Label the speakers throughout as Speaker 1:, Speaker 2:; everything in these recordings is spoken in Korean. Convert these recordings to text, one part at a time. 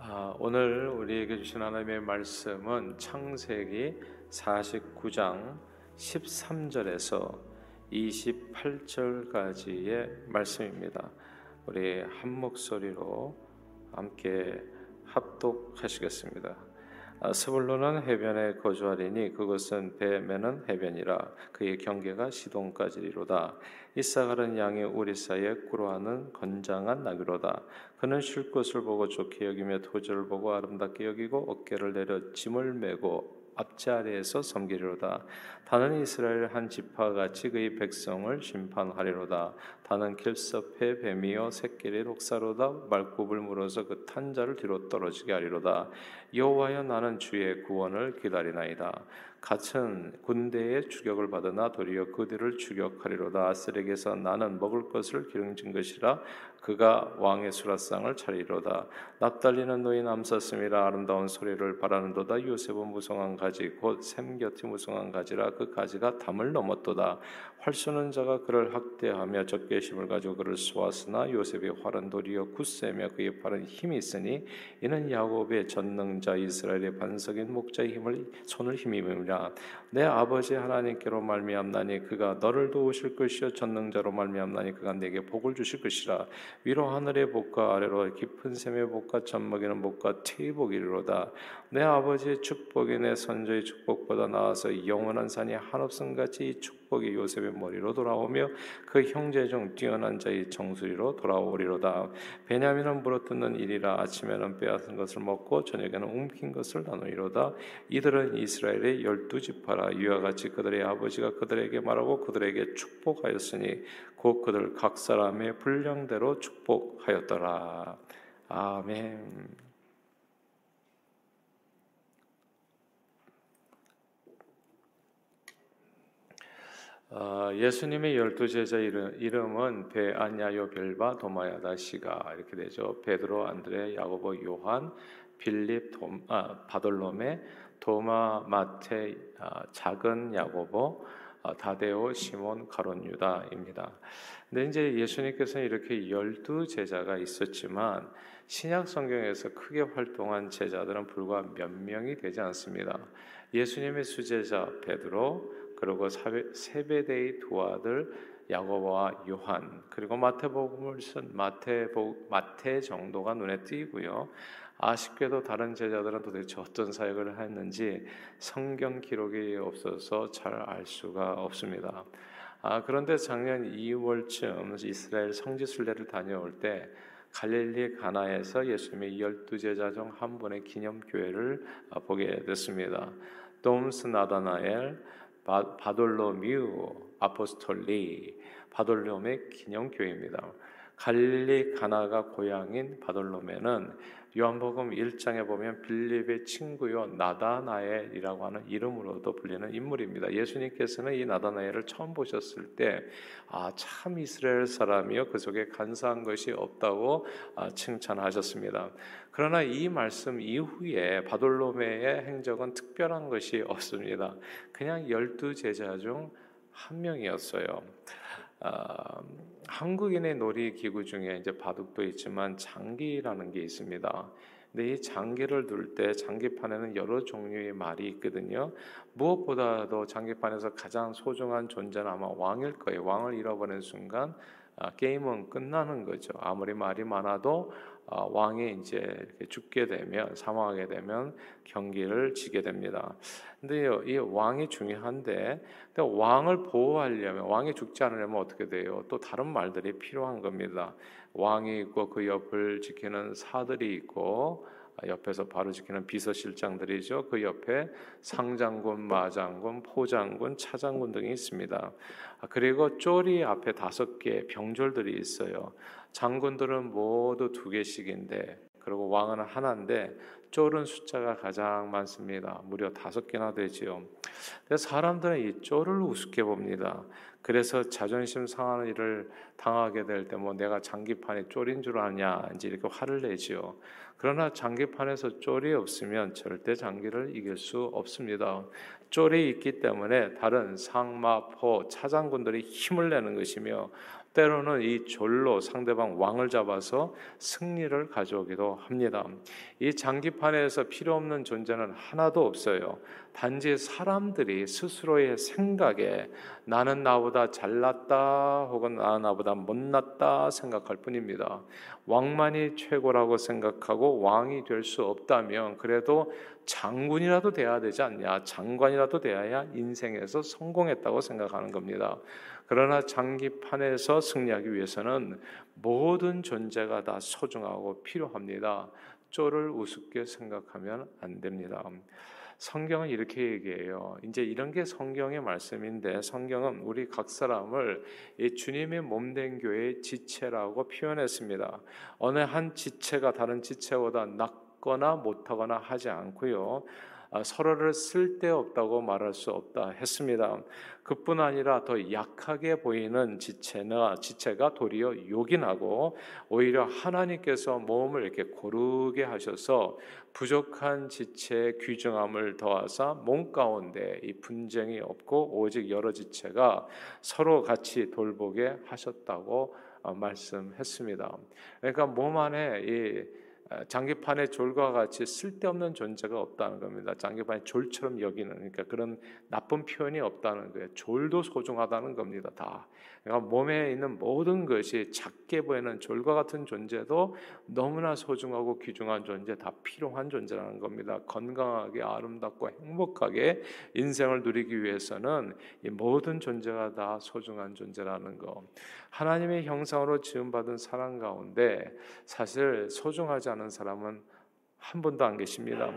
Speaker 1: 아, 오늘 우리에게 주신 하나님의 말씀은 창세기 49장 13절에서 28절까지의 말씀입니다. 우리 한 목소리로 함께 합독하시겠습니다. 아, 스불론은 해변에 거주하리니 그것은 배 매는 해변이라 그의 경계가 시동까지리로다. 이사갈은 양의 우리 사이에 꾸로하는 건장한 나귀로다. 그는 쉴 곳을 보고 좋게 여기며 토지를 보고 아름답게 여기고 어깨를 내려 짐을 메고 앞자리에서 섬기리로다. 다는 이스라엘 한 지파 같이 그의 백성을 심판하리로다. 다는 길섭해 뱀이여 새끼리 독사로다 말굽을 물어서 그 탄자를 뒤로 떨어지게 하리로다. 여호와여 나는 주의 구원을 기다리나이다. 같은 군대의 추격을 받으나 도리어 그들을 추격하리로다. 아스렉에서 나는 먹을 것을 기름진 것이라 그가 왕의 수라상을 차리로다. 납달리는 노인 암사슴이라 아름다운 소리를 바라는도다. 요셉은 무성한 가지 곧 샘 곁이 무성한 가지라 그 가지가 담을 넘었도다. 활 쏘는 자가 그를 학대하며 적개심을 가지고 그를 쏘았으나 요셉의 활은 도리어 굳세며 그의 팔은 힘이 있으니 이는 야곱의 전능자 이스라엘의 반석인 목자의 힘을 손을 힘입니다. 내 아버지 하나님께로 말미암나니 그가 너를 도우실 것이요 전능자로 말미암나니 그가 내게 복을 주실 것이라 위로 하늘의 복과 아래로 깊은 샘의 복과 젖먹이는 복과 퇴복이로다 내 아버지의 축복이 내 선조의 축복보다 나아서 영원한 산이 한없음 같이 이 축복이 요셉의 머리로 돌아오며 그 형제 중 뛰어난 자의 정수리로 돌아오리로다. 베냐민은 물어뜯는 일이라 아침에는 빼앗은 것을 먹고 저녁에는 움킨 것을 나누리로다. 이들은 이스라엘의 열두 지파라. 이와 같이 그들의 아버지가 그들에게 말하고 그들에게 축복하였으니 곧 그들 각 사람의 분량대로 축복하였더라. 아멘. 어, 예수님의 열두 제자 이름, 은 베아냐요 벨바 도마야다 시가 이렇게 되죠. 베드로, 안드레, 야고보, 요한, 빌립, 돔, 아, 바돌로메, 도마, 마테, 아, 작은 야고보, 아, 다데오, 시몬, 가론, 유다입니다. 근데 이제 예수님께서는 이렇게 열두 제자가 있었지만 신약 성경에서 크게 활동한 제자들은 불과 몇 명이 되지 않습니다. 예수님의 수제자 베드로, 그리고 세베대의 두 아들 야고보와 요한 그리고 마태복음을 쓴 마태복 마태 정도가 눈에 띄고요. 아쉽게도 다른 제자들은 도대체 어떤 사역을 했는지 성경 기록이 없어서 잘 알 수가 없습니다. 아, 그런데 작년 2월쯤 이스라엘 성지 순례를 다녀올 때 갈릴리 가나에서 예수님의 열두 제자 중 한 분의 기념 교회를 보게 됐습니다. 돔스 나다나엘 바돌로뮤 아포스톨리 바돌롬의 기념교회입니다. 갈릴리 가나가 고향인 바돌로메는 요한복음 1장에 보면 빌립의 친구요 나다나엘이라고 하는 이름으로도 불리는 인물입니다. 예수님께서는 이 나다나엘을 처음 보셨을 때 아 참 이스라엘 사람이요 그 속에 간사한 것이 없다고 아, 칭찬하셨습니다. 그러나 이 말씀 이후에 바돌로메의 행적은 특별한 것이 없습니다. 그냥 열두 제자 중 한 명이었어요. 아, 한국인의 놀이 기구 중에 이제 바둑도 있지만 장기라는 게 있습니다. 근데 이 장기를 둘 때 장기판에는 여러 종류의 말이 있거든요. 무엇보다도 장기판에서 가장 소중한 존재는 아마 왕일 거예요. 왕을 잃어버린 순간 아, 게임은 끝나는 거죠. 아무리 말이 많아도 아, 왕이 이제 죽게 되면 사망하게 되면 경기를 지게 됩니다. 근데 이 왕이 중요한데 왕을 보호하려면 왕이 죽지 않으려면 어떻게 돼요? 또 다른 말들이 필요한 겁니다. 왕이 있고 그 옆을 지키는 사들이 있고 옆에서 바로 지키는 비서실장들이죠. 그 옆에 상장군, 마장군, 포장군, 차장군 등이 있습니다. 아, 그리고 쪼리 앞에 다섯 개 병졸들이 있어요. 장군들은 모두 두 개씩인데 그리고 왕은 하나인데 쫄은 숫자가 가장 많습니다. 무려 다섯 개나 되지요. 사람들은 이 쫄을 우습게 봅니다. 그래서 자존심 상하는 일을 당하게 될 때 뭐 내가 장기판에 쫄인 줄 아냐 이제 이렇게 화를 내지요. 그러나 장기판에서 쫄이 없으면 절대 장기를 이길 수 없습니다. 쫄이 있기 때문에 다른 상마포 차장군들이 힘을 내는 것이며 때로는 이 졸로 상대방 왕을 잡아서 승리를 가져오기도 합니다. 이 장기판에서 필요 없는 존재는 하나도 없어요. 단지 사람들이 스스로의 생각에 나는 나보다 잘났다 혹은 나는 나보다 못났다 생각할 뿐입니다. 왕만이 최고라고 생각하고 왕이 될 수 없다면 그래도 장군이라도 돼야 되지 않냐, 장관이라도 돼야 인생에서 성공했다고 생각하는 겁니다. 그러나 장기판에서 승리하기 위해서는 모든 존재가 다 소중하고 필요합니다. 쪼를 우습게 생각하면 안 됩니다. 성경은 이렇게 얘기해요. 이제 이런 게 성경의 말씀인데 성경은 우리 각 사람을 주님의 몸된 교회의 지체라고 표현했습니다. 어느 한 지체가 다른 지체보다 낫거나 못하거나 하지 않고요. 아, 서로를 쓸데없다고 말할 수 없다 했습니다. 그뿐 아니라 더 약하게 보이는 지체나 지체가 도리어 요긴하고 오히려 하나님께서 몸을 이렇게 고르게 하셔서 부족한 지체의 귀중함을 더하사 몸 가운데 이 분쟁이 없고 오직 여러 지체가 서로 같이 돌보게 하셨다고 어, 말씀했습니다. 그러니까 몸 안에 이 장기판의 졸과 같이 쓸데없는 존재가 없다는 겁니다. 장기판의 졸처럼 여기는 그러니까 그런 나쁜 표현이 없다는 거예요. 졸도 소중하다는 겁니다. 다. 그러니까 몸에 있는 모든 것이 작게 보이는 졸과 같은 존재도 너무나 소중하고 귀중한 존재, 다 필요한 존재라는 겁니다. 건강하게 아름답고 행복하게 인생을 누리기 위해서는 이 모든 존재가 다 소중한 존재라는 거. 하나님의 형상으로 지음받은 사람 가운데 사실 소중하지 않은 사람은 한 분도 안 계십니다.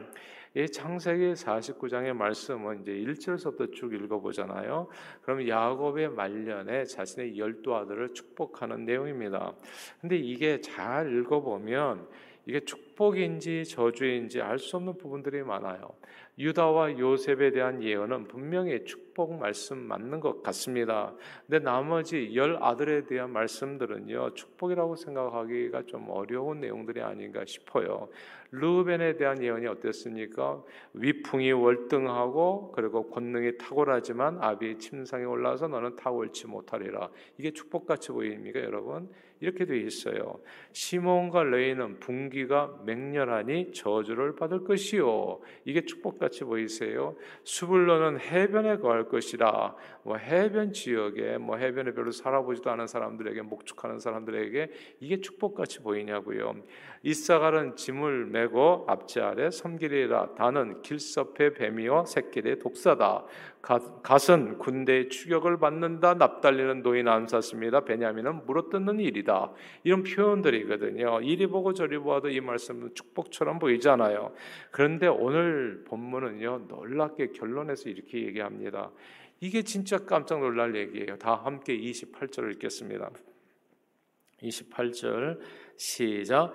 Speaker 1: 이 창세기 49장의 말씀은 이제 1절서부터 쭉 읽어보잖아요. 그럼 야곱의 말년에 자신의 열두 아들을 축복하는 내용입니다. 근데 이게 잘 읽어보면 이게 축복인지 저주인지 알 수 없는 부분들이 많아요. 유다와 요셉에 대한 예언은 분명히 축복 말씀 맞는 것 같습니다. 근데 나머지 열 아들에 대한 말씀들은요 축복이라고 생각하기가 좀 어려운 내용들이 아닌가 싶어요. 르벤에 대한 예언이 어땠습니까? 위풍이 월등하고 그리고 권능이 탁월하지만 아비의 침상에 올라서 너는 탁월치 못하리라. 이게 축복같이 보입니까, 여러분? 이렇게 되어 있어요. 시몬과 레이는 분기가 맹렬하니 저주를 받을 것이요. 이게 축복같이 보이세요. 수불로는 해변에 거할 것이라. 뭐 해변 지역에 뭐 해변에 별로 살아보지도 않은 사람들에게 목축하는 사람들에게 이게 축복같이 보이냐고요. 이사갈은 짐을 메고 앞지 아래 섬기리라. 다는 길섭의 뱀이요 새끼의 독사다. 갓은 군대의 추격을 받는다. 납달리는 노인 안사습니다. 베냐민은 물어뜯는 일이다. 이런 표현들이거든요. 이리 보고 저리 보아도 이 말씀은 축복처럼 보이잖아요. 그런데 오늘 본문은요 놀랍게 결론에서 이렇게 얘기합니다. 이게 진짜 깜짝 놀랄 얘기예요. 다 함께 28절을 읽겠습니다. 28절 시작.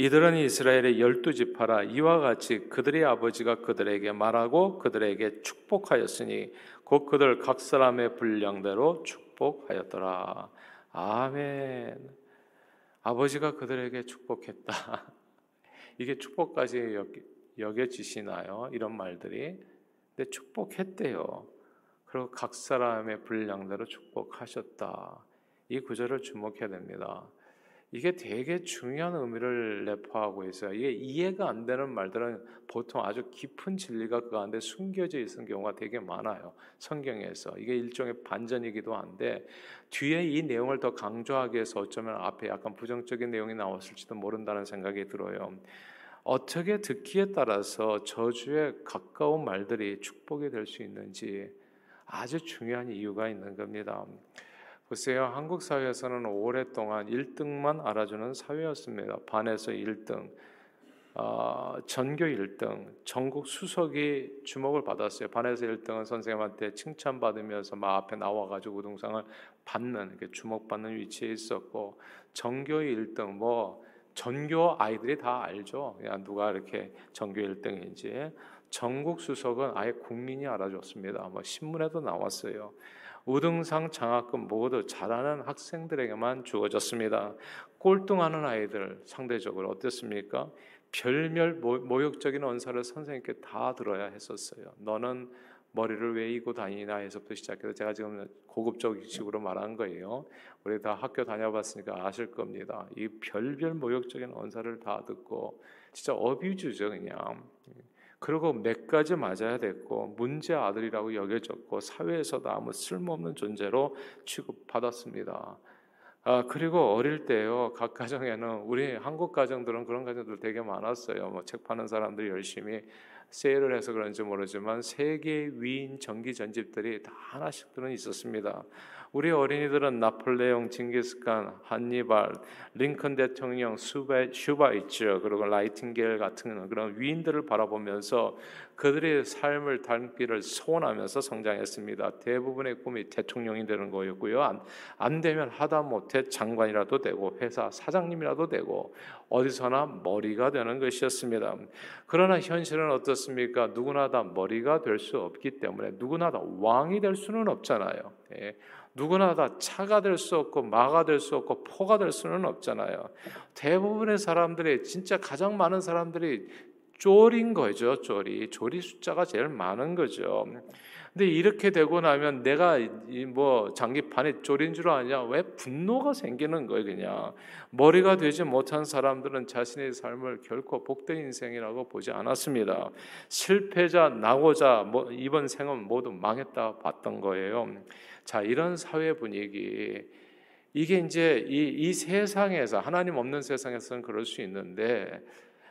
Speaker 1: 이들은 이스라엘의 열두 지파라 이와 같이 그들의 아버지가 그들에게 말하고 그들에게 축복하였으니 곧 그들 각 사람의 분량대로 축복하였더라. 아멘. 아버지가 그들에게 축복했다. 이게 축복까지 여겨지시나요? 이런 말들이. 근데 축복했대요. 그리고 각 사람의 분량대로 축복하셨다. 이 구절을 주목해야 됩니다. 이게 되게 중요한 의미를 내포하고 있어요. 이게 이해가 안 되는 말들은 보통 아주 깊은 진리가 그 안에 숨겨져 있는 경우가 되게 많아요. 성경에서 이게 일종의 반전이기도 한데 뒤에 이 내용을 더 강조하기 위해서 어쩌면 앞에 약간 부정적인 내용이 나왔을지도 모른다는 생각이 들어요. 어떻게 듣기에 따라서 저주에 가까운 말들이 축복이 될 수 있는지 아주 중요한 이유가 있는 겁니다. 글쎄요, 한국 사회에서는 오랫동안 1등만 알아주는 사회였습니다. 반에서 1등, 어, 전교 1등, 전국 수석이 주목을 받았어요. 반에서 1등은 선생님한테 칭찬받으면서 막 앞에 나와가지고 우등상을 받는, 주목받는 위치에 있었고, 전교 1등, 뭐, 전교 아이들이 다 알죠. 그냥 누가 이렇게 전교 1등인지. 전국 수석은 아예 국민이 알아줬습니다. 뭐 신문에도 나왔어요. 우등상 장학금 모두 잘하는 학생들에게만 주어졌습니다. 꼴등하는 아이들 상대적으로 어땠습니까? 별멸 모욕적인 언사를 선생님께 다 들어야 했었어요. 너는 머리를 왜 이고 다니나 해서부터 시작해서 제가 지금 고급적 식으로 말한 거예요. 우리 다 학교 다녀봤으니까 아실 겁니다. 이 별별 모욕적인 언사를 다 듣고 진짜 어뷰즈죠 그냥. 그리고 몇 가지 맞아야 됐고 문제 아들이라고 여겨졌고 사회에서도 아무 쓸모없는 존재로 취급받았습니다. 아 그리고 어릴 때요 각 가정에는 우리 한국 가정들은 그런 가정들 되게 많았어요. 뭐 책 파는 사람들이 열심히 세일을 해서 그런지 모르지만 세계 위인 전기 전집들이 다 하나씩들은 있었습니다. 우리 어린이들은 나폴레옹, 징기스칸, 한니발, 링컨 대통령, 슈바, 슈바이처 그리고 나이팅게일 같은 그런 위인들을 바라보면서 그들의 삶을 닮기를 소원하면서 성장했습니다. 대부분의 꿈이 대통령이 되는 거였고요. 안, 안 되면 하다못해 장관이라도 되고 회사 사장님이라도 되고 어디서나 머리가 되는 것이었습니다. 그러나 현실은 어떻습니까? 누구나 다 머리가 될 수 없기 때문에 누구나 다 왕이 될 수는 없잖아요. 예. 누구나 다 차가 될 수 없고 마가 될 수 없고 포가 될 수는 없잖아요. 대부분의 사람들이 진짜 가장 많은 사람들이 쫄인 거죠. 쫄이 쫄이 숫자가 제일 많은 거죠. 근데 이렇게 되고 나면 내가 뭐 장기판에 쫄인 줄 아냐? 왜 분노가 생기는 거예요, 그냥. 머리가 되지 못한 사람들은 자신의 삶을 결코 복된 인생이라고 보지 않았습니다. 실패자, 낙오자, 뭐 이번 생은 모두 망했다 봤던 거예요. 자, 이런 사회 분위기 이게 이제 이, 이 세상에서 하나님 없는 세상에서는 그럴 수 있는데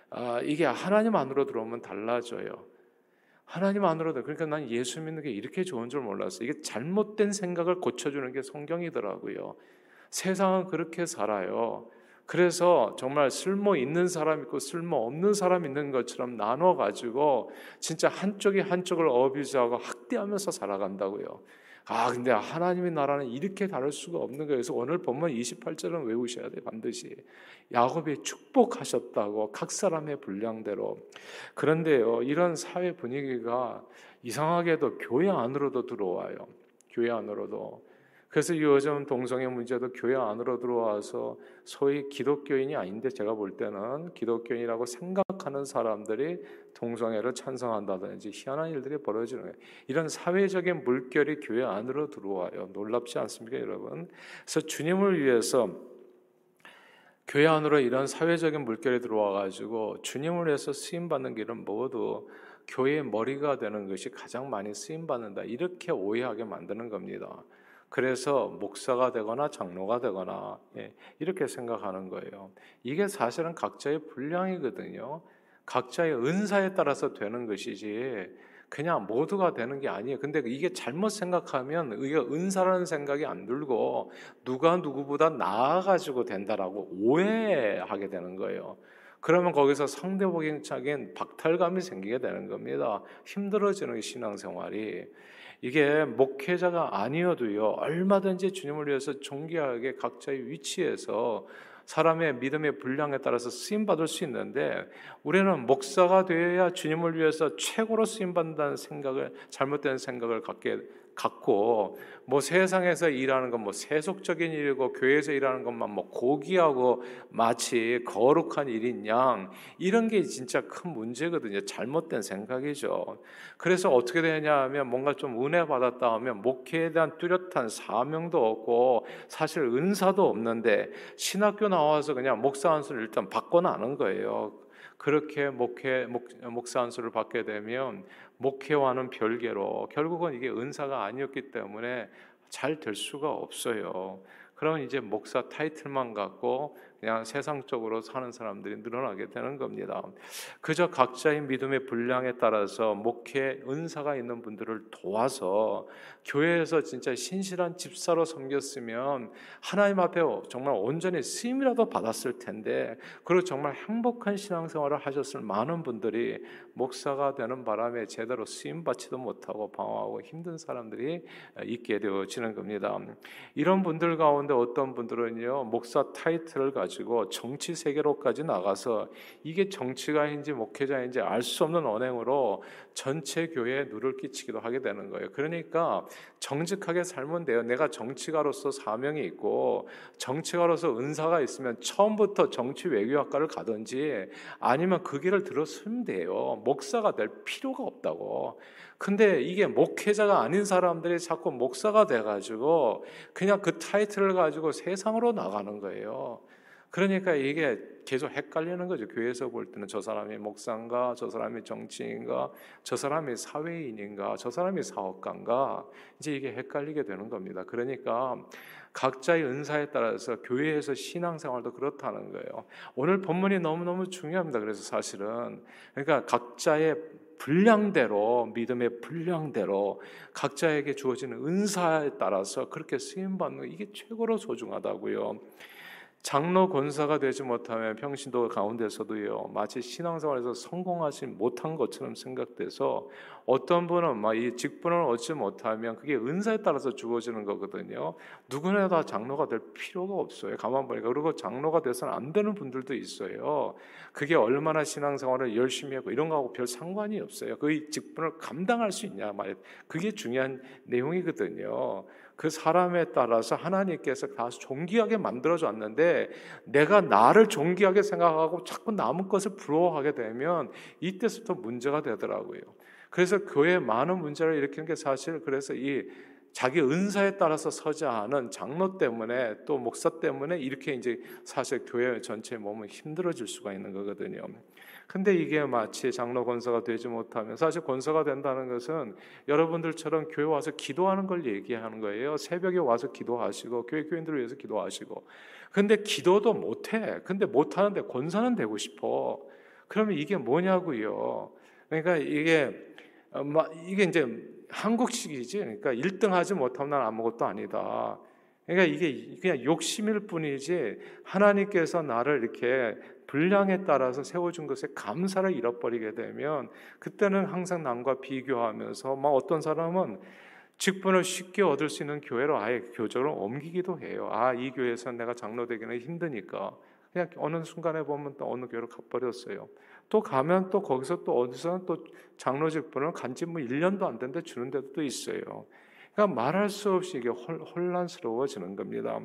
Speaker 1: 아, 이게 하나님 안으로 들어오면 달라져요. 하나님 안으로 들 그러니까 난 예수 믿는 게 이렇게 좋은 줄 몰랐어. 이게 잘못된 생각을 고쳐주는 게 성경이더라고요. 세상은 그렇게 살아요. 그래서 정말 쓸모 있는 사람 있고 쓸모 없는 사람 있는 것처럼 나눠 가지고 진짜 한쪽이 한쪽을 어뷰즈하고 학대하면서 살아간다고요. 아, 근데 하나님의 나라는 이렇게 다를 수가 없는 거예요. 그래서 오늘 본문 28절은 외우셔야 돼, 반드시. 야곱이 축복하셨다고 각 사람의 분량대로. 그런데요, 이런 사회 분위기가 이상하게도 교회 안으로도 들어와요. 교회 안으로도. 그래서 요즘 동성애 문제도 교회 안으로 들어와서 소위 기독교인이 아닌데 제가 볼 때는 기독교인이라고 생각하는 사람들이 동성애를 찬성한다든지 희한한 일들이 벌어지는 거예요. 이런 사회적인 물결이 교회 안으로 들어와요. 놀랍지 않습니까, 여러분? 그래서 주님을 위해서 교회 안으로 이런 사회적인 물결이 들어와 가지고 주님을 위해서 쓰임 받는 길은 모두 교회의 머리가 되는 것이 가장 많이 쓰임 받는다. 이렇게 오해하게 만드는 겁니다. 그래서 목사가 되거나 장로가 되거나 예, 이렇게 생각하는 거예요. 이게 사실은 각자의 분량이거든요. 각자의 은사에 따라서 되는 것이지 그냥 모두가 되는 게 아니에요. 근데 이게 잘못 생각하면 이게 은사라는 생각이 안 들고 누가 누구보다 나아가지고 된다라고 오해하게 되는 거예요. 그러면 거기서 상대적인 박탈감이 생기게 되는 겁니다. 힘들어지는 신앙생활이. 이게 목회자가 아니어도요, 얼마든지 주님을 위해서 존귀하게 각자의 위치에서 사람의 믿음의 분량에 따라서 쓰임 받을 수 있는데 우리는 목사가 되어야 주님을 위해서 최고로 쓰임 받는다는 생각을 잘못된 생각을 갖게 갖고 뭐 세상에서 일하는 건 뭐 세속적인 일이고 교회에서 일하는 것만 뭐 고귀하고 마치 거룩한 일인 양 이런 게 진짜 큰 문제거든요. 잘못된 생각이죠. 그래서 어떻게 되냐 하면 뭔가 좀 은혜 받았다 하면 목회에 대한 뚜렷한 사명도 없고 사실 은사도 없는데 신학교 나와서 그냥 목사 한 수를 일단 받고 나는 거예요. 그렇게 목회 목, 목사 한 수를 받게 되면 목회와는 별개로 결국은 이게 은사가 아니었기 때문에 잘 될 수가 없어요. 그러면 이제 목사 타이틀만 갖고 그냥 세상적으로 사는 사람들이 늘어나게 되는 겁니다. 그저 각자의 믿음의 분량에 따라서 목회 은사가 있는 분들을 도와서 교회에서 진짜 신실한 집사로 섬겼으면 하나님 앞에 정말 온전히 쓰임이라도 받았을 텐데 그리고 정말 행복한 신앙생활을 하셨을 많은 분들이 목사가 되는 바람에 제대로 쓰임 받지도 못하고 방황하고 힘든 사람들이 있게 되어지는 겁니다. 이런 분들 가운데 어떤 분들은요 목사 타이틀을 가지고 가지고 정치 세계로까지 나가서 이게 정치가인지 목회자인지 알 수 없는 언행으로 전체 교회에 누를 끼치기도 하게 되는 거예요. 그러니까 정직하게 살면 돼요. 내가 정치가로서 사명이 있고 정치가로서 은사가 있으면 처음부터 정치 외교학과를 가든지 아니면 그 길을 들었으면 돼요. 목사가 될 필요가 없다고. 근데 이게 목회자가 아닌 사람들이 자꾸 목사가 돼가지고 그냥 그 타이틀을 가지고 세상으로 나가는 거예요. 그러니까 이게 계속 헷갈리는 거죠. 교회에서 볼 때는 저 사람이 목사인가, 저 사람이 정치인가, 저 사람이 사회인인가, 저 사람이 사업가인가, 이제 이게 헷갈리게 되는 겁니다. 그러니까 각자의 은사에 따라서 교회에서 신앙생활도 그렇다는 거예요. 오늘 본문이 너무너무 중요합니다. 그래서 사실은 그러니까 각자의 분량대로 믿음의 분량대로 각자에게 주어지는 은사에 따라서 그렇게 쓰임 받는 이게 최고로 소중하다고요. 장로 권사가 되지 못하면 평신도 가운데서도요 마치 신앙생활에서 성공하지 못한 것처럼 생각돼서 어떤 분은 막 이 직분을 얻지 못하면 그게 은사에 따라서 주어지는 거거든요. 누구나 다 장로가 될 필요가 없어요. 가만 보니까 그리고 장로가 돼서는 안 되는 분들도 있어요. 그게 얼마나 신앙생활을 열심히 하고 이런 거하고 별 상관이 없어요. 그 직분을 감당할 수 있냐 말 그게 중요한 내용이거든요. 그 사람에 따라서 하나님께서 다 존귀하게 만들어줬는데 내가 나를 존귀하게 생각하고 자꾸 남은 것을 부러워하게 되면 이때부터 문제가 되더라고요. 그래서 교회 많은 문제를 일으키는 게 사실 그래서 이 자기 은사에 따라서 서지 않은 장로 때문에 또 목사 때문에 이렇게 이제 사실 교회 전체 몸은 힘들어질 수가 있는 거거든요. 근데 이게 마치 장로 권사가 되지 못하면 사실 권사가 된다는 것은 여러분들처럼 교회 와서 기도하는 걸 얘기하는 거예요. 새벽에 와서 기도하시고 교회 교인들을 위해서 기도하시고. 근데 기도도 못 해. 근데 못 하는데 권사는 되고 싶어. 그러면 이게 뭐냐고요. 그러니까 이게 어, 이게 이제 한국식이지. 그러니까 1등 하지 못하면 난 아무것도 아니다. 그러니까 이게 그냥 욕심일 뿐이지 하나님께서 나를 이렇게 분량에 따라서 세워준 것에 감사를 잃어버리게 되면 그때는 항상 남과 비교하면서 막 어떤 사람은 직분을 쉽게 얻을 수 있는 교회로 아예 교적으로 옮기기도 해요. 아, 이 교회에서 내가 장로 되기는 힘드니까. 그냥 어느 순간에 보면 또 어느 교회로 가버렸어요. 또 가면 또 거기서 또 어디서 또 장로 직분을 간지 뭐 1년도 안 된데 주는 데도 있어요. 그러니까 말할 수 없이 이게 혼란스러워지는 겁니다.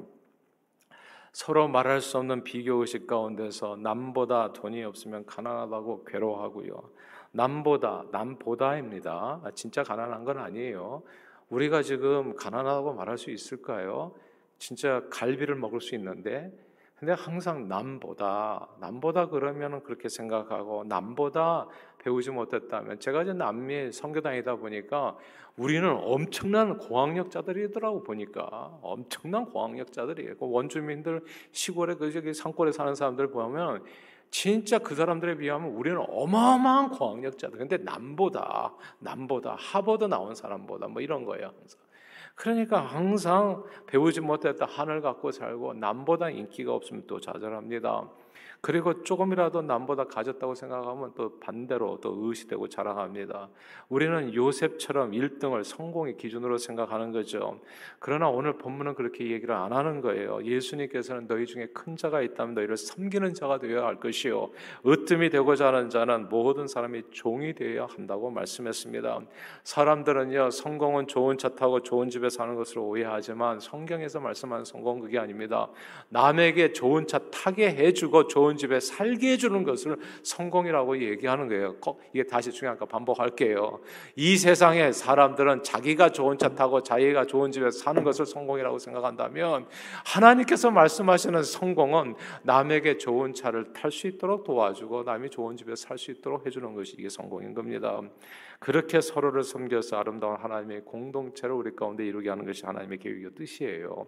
Speaker 1: 서로 말할 수 없는 비교 의식 가운데서 남보다 돈이 없으면 가난하다고 괴로워하고요. 남보다 남보다입니다. 진짜 가난한 건 아니에요. 우리가 지금 가난하다고 말할 수 있을까요? 진짜 갈비를 먹을 수 있는데 근데 항상 남보다 남보다 그러면은 그렇게 생각하고 남보다 배우지 못했다면 제가 이제 남미 선교단이다 보니까 우리는 엄청난 고학력자들이더라고 보니까 엄청난 고학력자들이에요. 그 원주민들 시골에 그 저기 산골에 사는 사람들 보면 진짜 그 사람들에 비하면 우리는 어마어마한 고학력자들. 근데 남보다 남보다 하버드 나온 사람보다 뭐 이런 거예요 항상. 그러니까 항상 배우지 못했다 하늘 갖고 살고 남보다 인기가 없으면 또 좌절합니다. 그리고 조금이라도 남보다 가졌다고 생각하면 또 반대로 또 의시되고 자랑합니다. 우리는 요셉처럼 1등을 성공의 기준으로 생각하는 거죠. 그러나 오늘 본문은 그렇게 얘기를 안 하는 거예요. 예수님께서는 너희 중에 큰 자가 있다면 너희를 섬기는 자가 되어야 할 것이요. 으뜸이 되고자 하는 자는 모든 사람이 종이 되어야 한다고 말씀했습니다. 사람들은요, 성공은 좋은 차 타고 좋은 집에 사는 것으로 오해하지만 성경에서 말씀하는 성공은 그게 아닙니다. 남에게 좋은 차 타게 해주고 좋은 좋은 집에 살게 해주는 것을 성공이라고 얘기하는 거예요. 이게 다시 중요하니까 반복할게요. 이 세상에 사람들은 자기가 좋은 차 타고 자기가 좋은 집에 사는 것을 성공이라고 생각한다면 하나님께서 말씀하시는 성공은 남에게 좋은 차를 탈 수 있도록 도와주고 남이 좋은 집에 살 수 있도록 해주는 것이 이게 성공인 겁니다. 그렇게 서로를 섬겨서 아름다운 하나님의 공동체를 우리 가운데 이루게 하는 것이 하나님의 계획의 뜻이에요.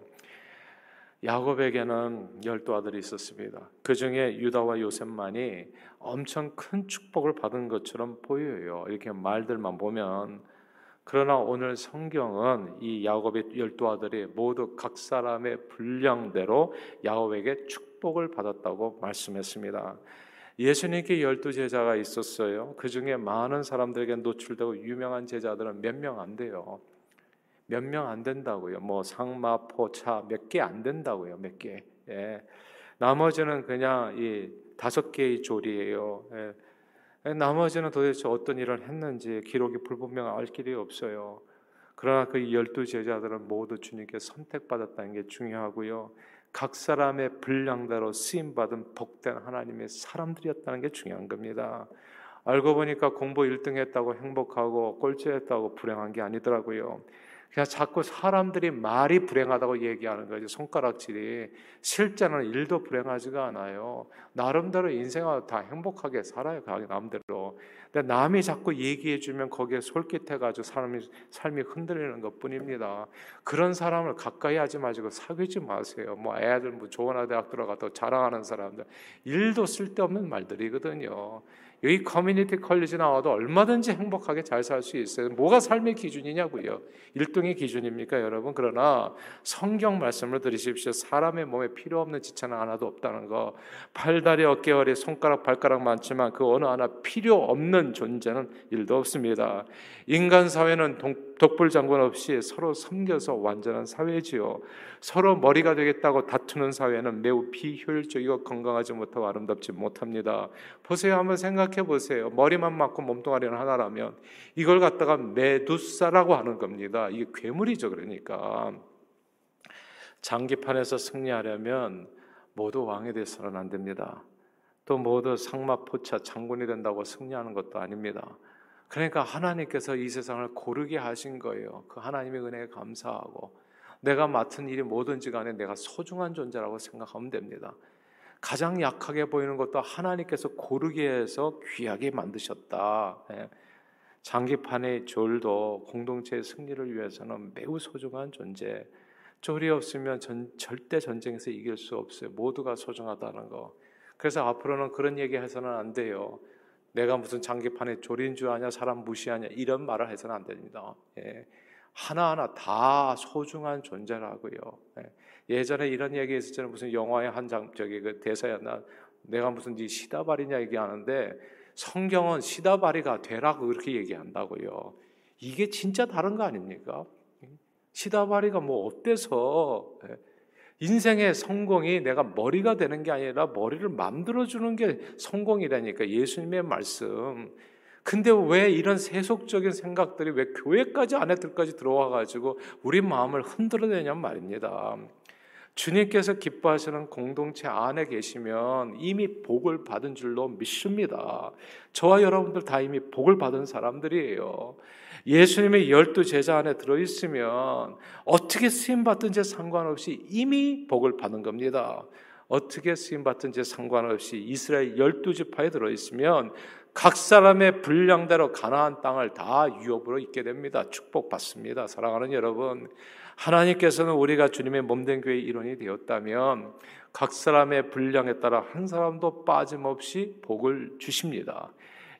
Speaker 1: 야곱에게는 열두 아들이 있었습니다. 그 중에 유다와 요셉만이 엄청 큰 축복을 받은 것처럼 보여요. 이렇게 말들만 보면 그러나 오늘 성경은 이 야곱의 열두 아들이 모두 각 사람의 분량대로 야곱에게 축복을 받았다고 말씀했습니다. 예수님께 열두 제자가 있었어요. 그 중에 많은 사람들에게 노출되고 유명한 제자들은 몇 명 안 돼요. 몇 명 안 된다고요. 뭐 상마, 포 차 몇 개 안 된다고요. 몇 개. 예. 나머지는 그냥 이 다섯 개의 조리예요. 예. 나머지는 도대체 어떤 일을 했는지 기록이 불분명할 길이 없어요. 그러나 그 열두 제자들은 모두 주님께 선택받았다는 게 중요하고요. 각 사람의 분량대로 쓰임 받은 복된 하나님의 사람들이었다는 게 중요한 겁니다. 알고 보니까 공부 1등 했다고 행복하고 꼴찌 했다고 불행한 게 아니더라고요. 그냥 자꾸 사람들이 말이 불행하다고 얘기하는 거죠. 손가락질이 실제는 일도 불행하지가 않아요. 나름대로 인생을 다 행복하게 살아요. 자기 남대로. 근데 남이 자꾸 얘기해 주면 거기에 솔깃해 가지고 사람이 삶이 흔들리는 것뿐입니다. 그런 사람을 가까이 하지 마시고 사귀지 마세요. 뭐 애들 뭐 좋은 대학 들어가도 자랑하는 사람들 일도 쓸데없는 말들이거든요. 여기 커뮤니티 컬리지 나와도 얼마든지 행복하게 잘 살 수 있어요. 뭐가 삶의 기준이냐고요. 1등의 기준입니까, 여러분? 그러나 성경 말씀을 들으십시오. 사람의 몸에 필요 없는 지체는 하나도 없다는 거. 팔다리, 어깨, 손가락, 발가락 많지만 그 어느 하나 필요 없는 존재는 일도 없습니다. 인간 사회는 독불장군 없이 서로 섬겨서 완전한 사회지요. 서로 머리가 되겠다고 다투는 사회는 매우 비효율적이고 건강하지 못하고 아름답지 못합니다. 보세요. 한번 생각해 보세요. 머리만 맞고 몸뚱아리는 하나라면 이걸 갖다가 메두사라고 하는 겁니다. 이게 괴물이죠. 그러니까 장기판에서 승리하려면 모두 왕이 돼서는 안 됩니다. 또 모두 상마포차 장군이 된다고 승리하는 것도 아닙니다. 그러니까 하나님께서 이 세상을 고르게 하신 거예요. 그 하나님의 은혜에 감사하고 내가 맡은 일이 뭐든지 간에 내가 소중한 존재라고 생각하면 됩니다. 가장 약하게 보이는 것도 하나님께서 고르게 해서 귀하게 만드셨다. 예. 장기판의 졸도 공동체의 승리를 위해서는 매우 소중한 존재. 졸이 없으면 전, 절대 전쟁에서 이길 수 없어요. 모두가 소중하다는 거. 그래서 앞으로는 그런 얘기 해서는 안 돼요. 내가 무슨 장기판에 졸인 줄 아냐, 사람 무시하냐, 이런 말을 해서는 안 됩니다. 예. 하나하나 다 소중한 존재라고요. 예. 전에 이런 얘기 했었잖아요. 무슨 영화의 한 장, 저기 그 대사였나, 내가 무슨 네 시다발이냐 얘기하는데, 성경은 시다발이가 되라고 그렇게 얘기한다고요. 이게 진짜 다른 거 아닙니까? 시다발이가 뭐 어때서, 예. 인생의 성공이 내가 머리가 되는 게 아니라 머리를 만들어 주는 게 성공이라니까 예수님의 말씀. 근데 왜 이런 세속적인 생각들이 왜 교회까지 안에 들까지 들어와 가지고 우리 마음을 흔들어내냔 말입니다. 주님께서 기뻐하시는 공동체 안에 계시면 이미 복을 받은 줄로 믿습니다. 저와 여러분들 다 이미 복을 받은 사람들이에요. 예수님의 열두 제자 안에 들어있으면 어떻게 쓰임받든지 상관없이 이미 복을 받는 겁니다. 어떻게 쓰임받든지 상관없이 이스라엘 열두 지파에 들어있으면 각 사람의 분량대로 가나안 땅을 다 유업으로 있게 됩니다. 축복받습니다. 사랑하는 여러분, 하나님께서는 우리가 주님의 몸된 교회의 일원이 되었다면 각 사람의 분량에 따라 한 사람도 빠짐없이 복을 주십니다.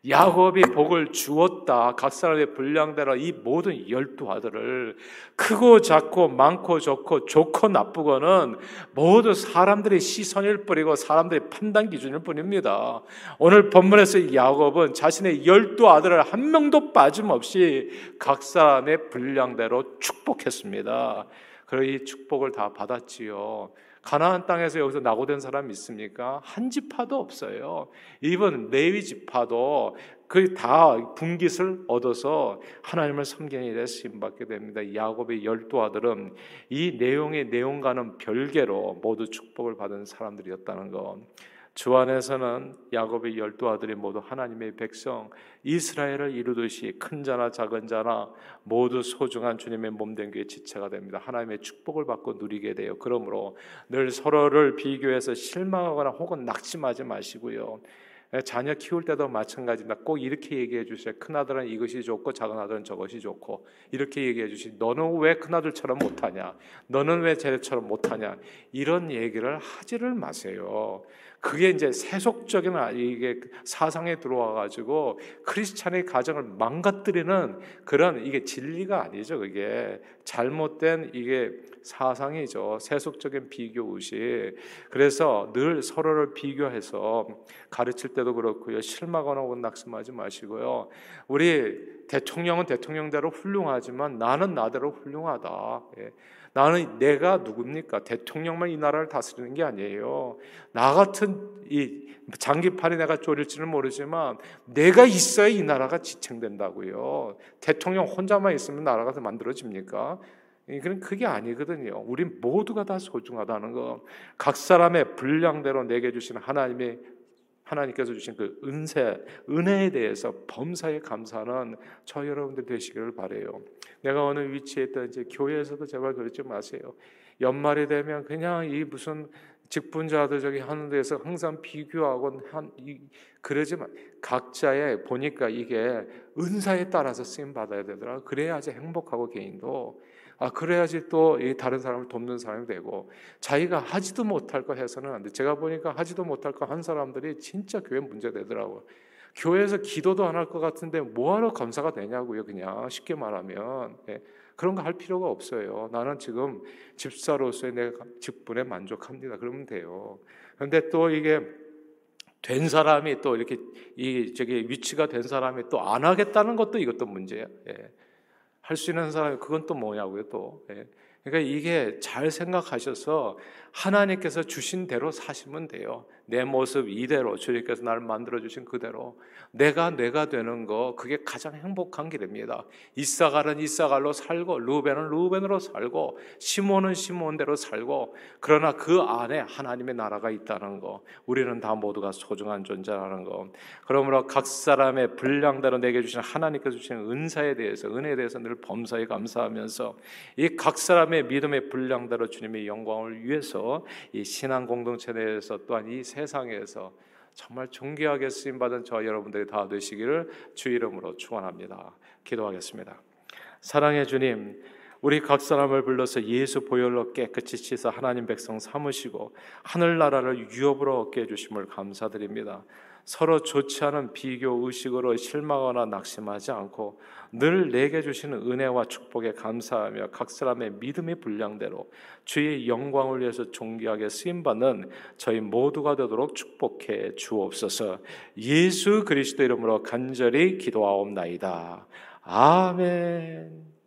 Speaker 1: 야곱이 복을 주었다. 각 사람의 분량대로 이 모든 열두 아들을 크고 작고 많고 좋고 좋고 나쁘고는 모두 사람들의 시선일 뿐이고 사람들의 판단 기준일 뿐입니다. 오늘 본문에서 야곱은 자신의 열두 아들을 한 명도 빠짐없이 각 사람의 분량대로 축복했습니다. 그리고 이 축복을 다 받았지요. 가나안 땅에서 여기서 낙오된 사람 있습니까? 한 지파도 없어요. 이번 레위 지파도 그 다 분깃을 얻어서 하나님을 섬기는 일에 쓰임 받게 됩니다. 야곱의 열두 아들은 이 내용의 내용과는 별개로 모두 축복을 받은 사람들이었다는 것. 주 안에서는 야곱의 열두 아들이 모두 하나님의 백성 이스라엘을 이루듯이 큰 자나 작은 자나 모두 소중한 주님의 몸된 교회 지체가 됩니다. 하나님의 축복을 받고 누리게 돼요. 그러므로 늘 서로를 비교해서 실망하거나 혹은 낙심하지 마시고요. 자녀 키울 때도 마찬가지입니다. 꼭 이렇게 얘기해 주세요. 큰 아들은 이것이 좋고 작은 아들은 저것이 좋고 이렇게 얘기해 주시. 너는 왜 큰 아들처럼 못하냐? 너는 왜 쟤처럼 못하냐? 이런 얘기를 하지를 마세요. 그게 이제 세속적인 이게 사상에 들어와 가지고 크리스찬의 가정을 망가뜨리는 그런 이게 진리가 아니죠. 그게 잘못된 이게 사상이죠. 세속적인 비교 의식. 그래서 늘 서로를 비교해서 가르칠 때도 그렇고요. 실망하거나 낙심하지 마시고요. 우리 대통령은 대통령대로 훌륭하지만 나는 나대로 훌륭하다. 예. 나는 내가 누굽니까? 대통령만 이 나라를 다스리는 게 아니에요. 나 같은 이 장기판에 내가 쪼릴지는 모르지만 내가 있어야 이 나라가 지탱된다고요. 대통령 혼자만 있으면 나라가 만들어집니까? 그런 그게 아니거든요. 우리 모두가 다 소중하다는 거. 각 사람의 분량대로 내게 주신 하나님의 하나님께서 주신 그 은세, 은혜에 대해서 범사에 감사하는 저 여러분들 되시기를 바래요. 내가 어느 위치에 있든지 교회에서도 제발 그러지 마세요. 연말이 되면 그냥 이 무슨 직분자들 저기 하는 데서 항상 비교하고 한 이, 그러지 만 각자의 보니까 이게 은사에 따라서 쓰임 받아야 되더라. 그래야지 행복하고 개인도 아 그래야지 또이 다른 사람을 돕는 사람이 되고 자기가 하지도 못할 거 해서는 안 돼. 제가 보니까 하지도 못할 거 한 사람들이 진짜 교회 문제 되더라고. 교회에서 기도도 안 할 것 같은데 뭐하러 감사가 되냐고요. 그냥 쉽게 말하면 예. 그런 거 할 필요가 없어요. 나는 지금 집사로서의 내 직분에 만족합니다. 그러면 돼요. 그런데 또 이게 된 사람이 또 이렇게 이 저기 위치가 된 사람이 또 안 하겠다는 것도 이것도 문제예요. 예. 할 수 있는 사람이 그건 또 뭐냐고요, 또. 예. 그러니까 이게 잘 생각하셔서 하나님께서 주신 대로 사시면 돼요. 내 모습 이대로 주님께서 나를 만들어 주신 그대로 내가 내가 되는 거 그게 가장 행복한 길입니다. 이사갈은 이사갈로 살고 루벤은 루벤으로 살고 시몬은 시몬대로 살고 그러나 그 안에 하나님의 나라가 있다는 거 우리는 다 모두가 소중한 존재라는 거 그러므로 각 사람의 분량대로 내게 주신 하나님께서 주신 은사에 대해서 은혜에 대해서 늘 범사에 감사하면서 이 각 사람의 믿음의 분량대로 주님의 영광을 위해서 이 신앙 공동체 내에서 또한 이 세상에서 정말 존귀하게 쓰임 받은 저 여러분들이 다 되시기를 주 이름으로 축원합니다. 기도하겠습니다. 사랑의 주님, 우리 각 사람을 불러서 예수 보혈로 깨끗이 씻어 하나님 백성 삼으시고 하늘 나라를 유업으로 얻게 해 주심을 감사드립니다. 서로 좋지 않은 비교 의식으로 실망하거나 낙심하지 않고 늘 내게 주시는 은혜와 축복에 감사하며 각 사람의 믿음의 분량대로 주의 영광을 위해서 존귀하게 쓰임 받는 저희 모두가 되도록 축복해 주옵소서. 예수 그리스도 이름으로 간절히 기도하옵나이다. 아멘.